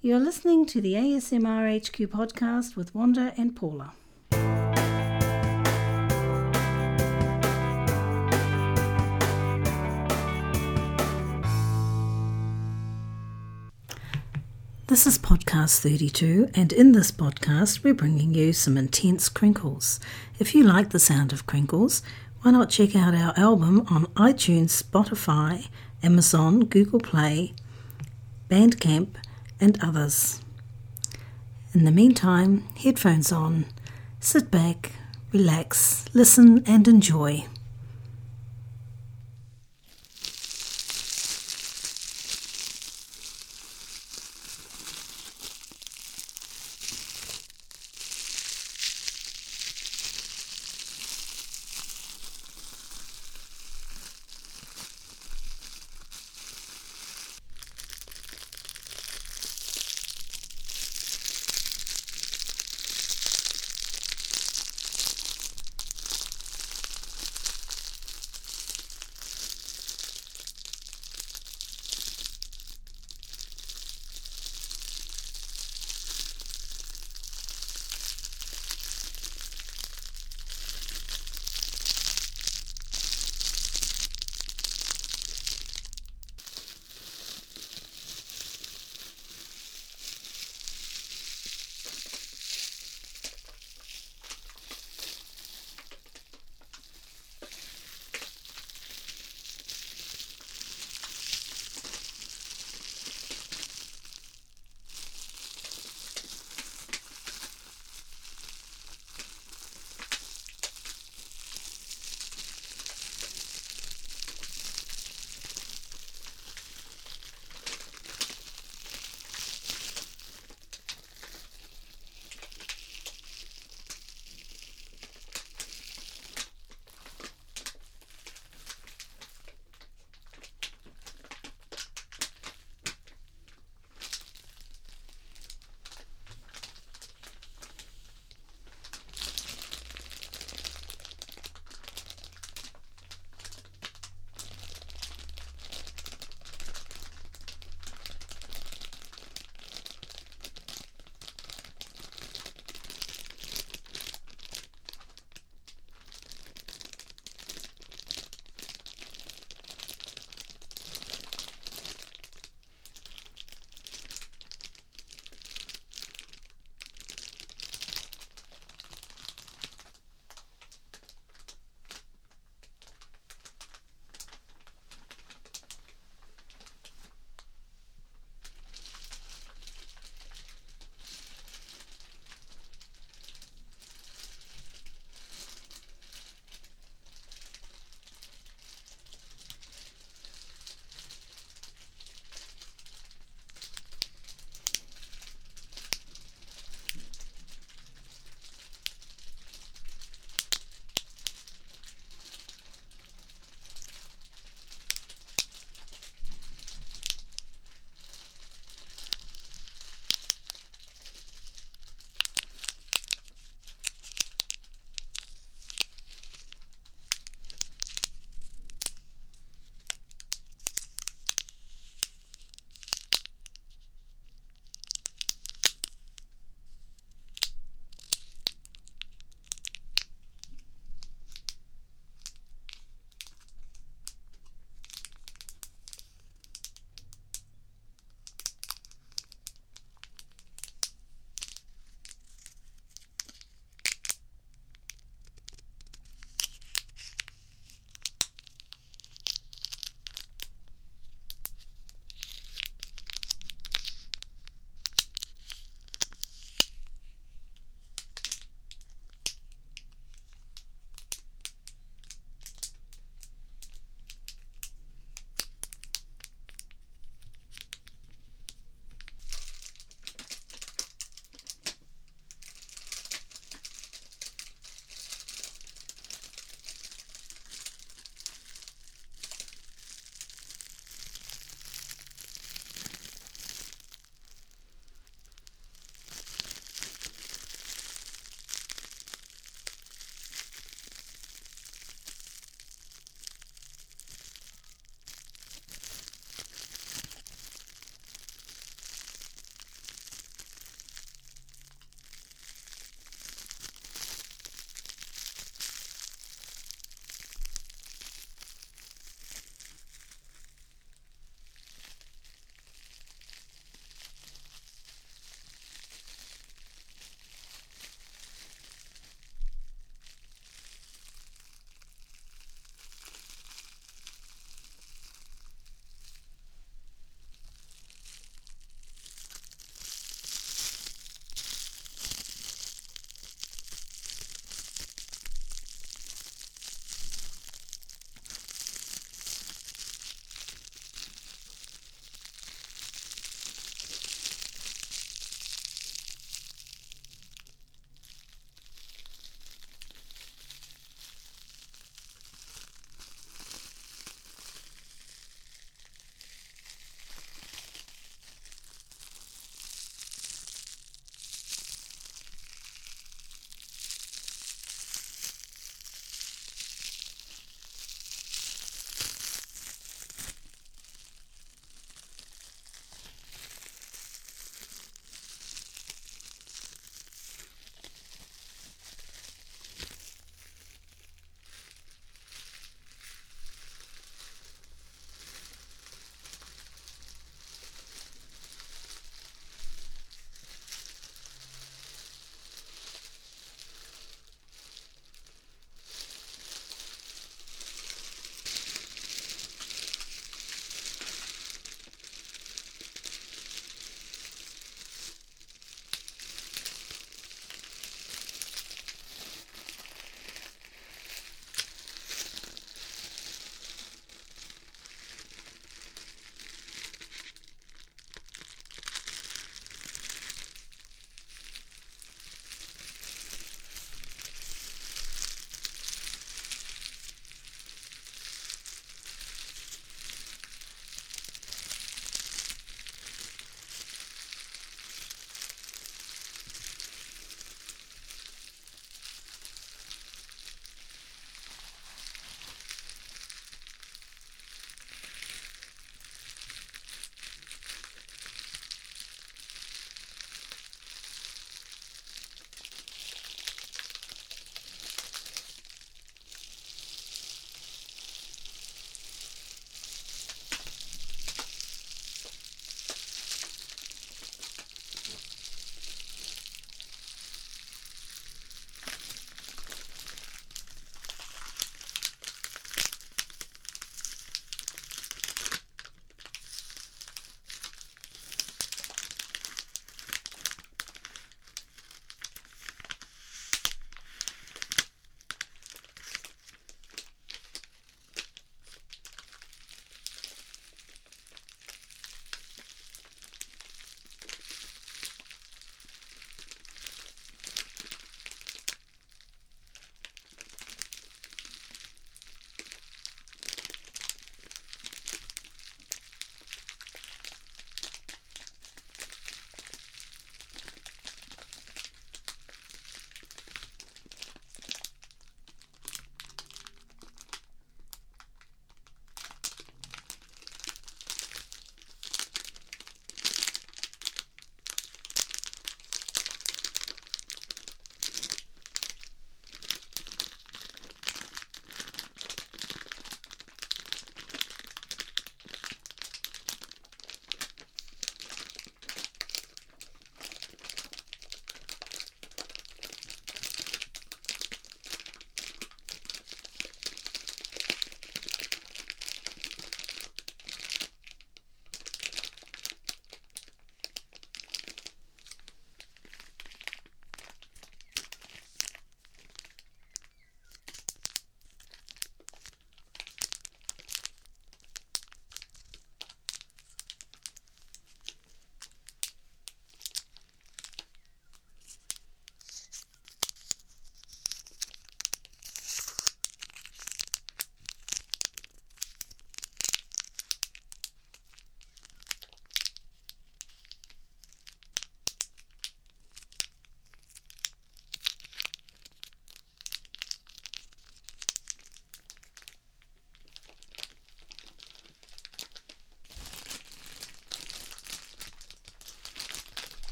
You're listening to the ASMR HQ podcast with Wanda and Paula. This is podcast 32, and in this podcast, we're bringing you some intense crinkles. If you like the sound of crinkles, why not check out our album on iTunes, Spotify, Amazon, Google Play, Bandcamp, and others. In the meantime, headphones on, sit back, relax, listen, and enjoy.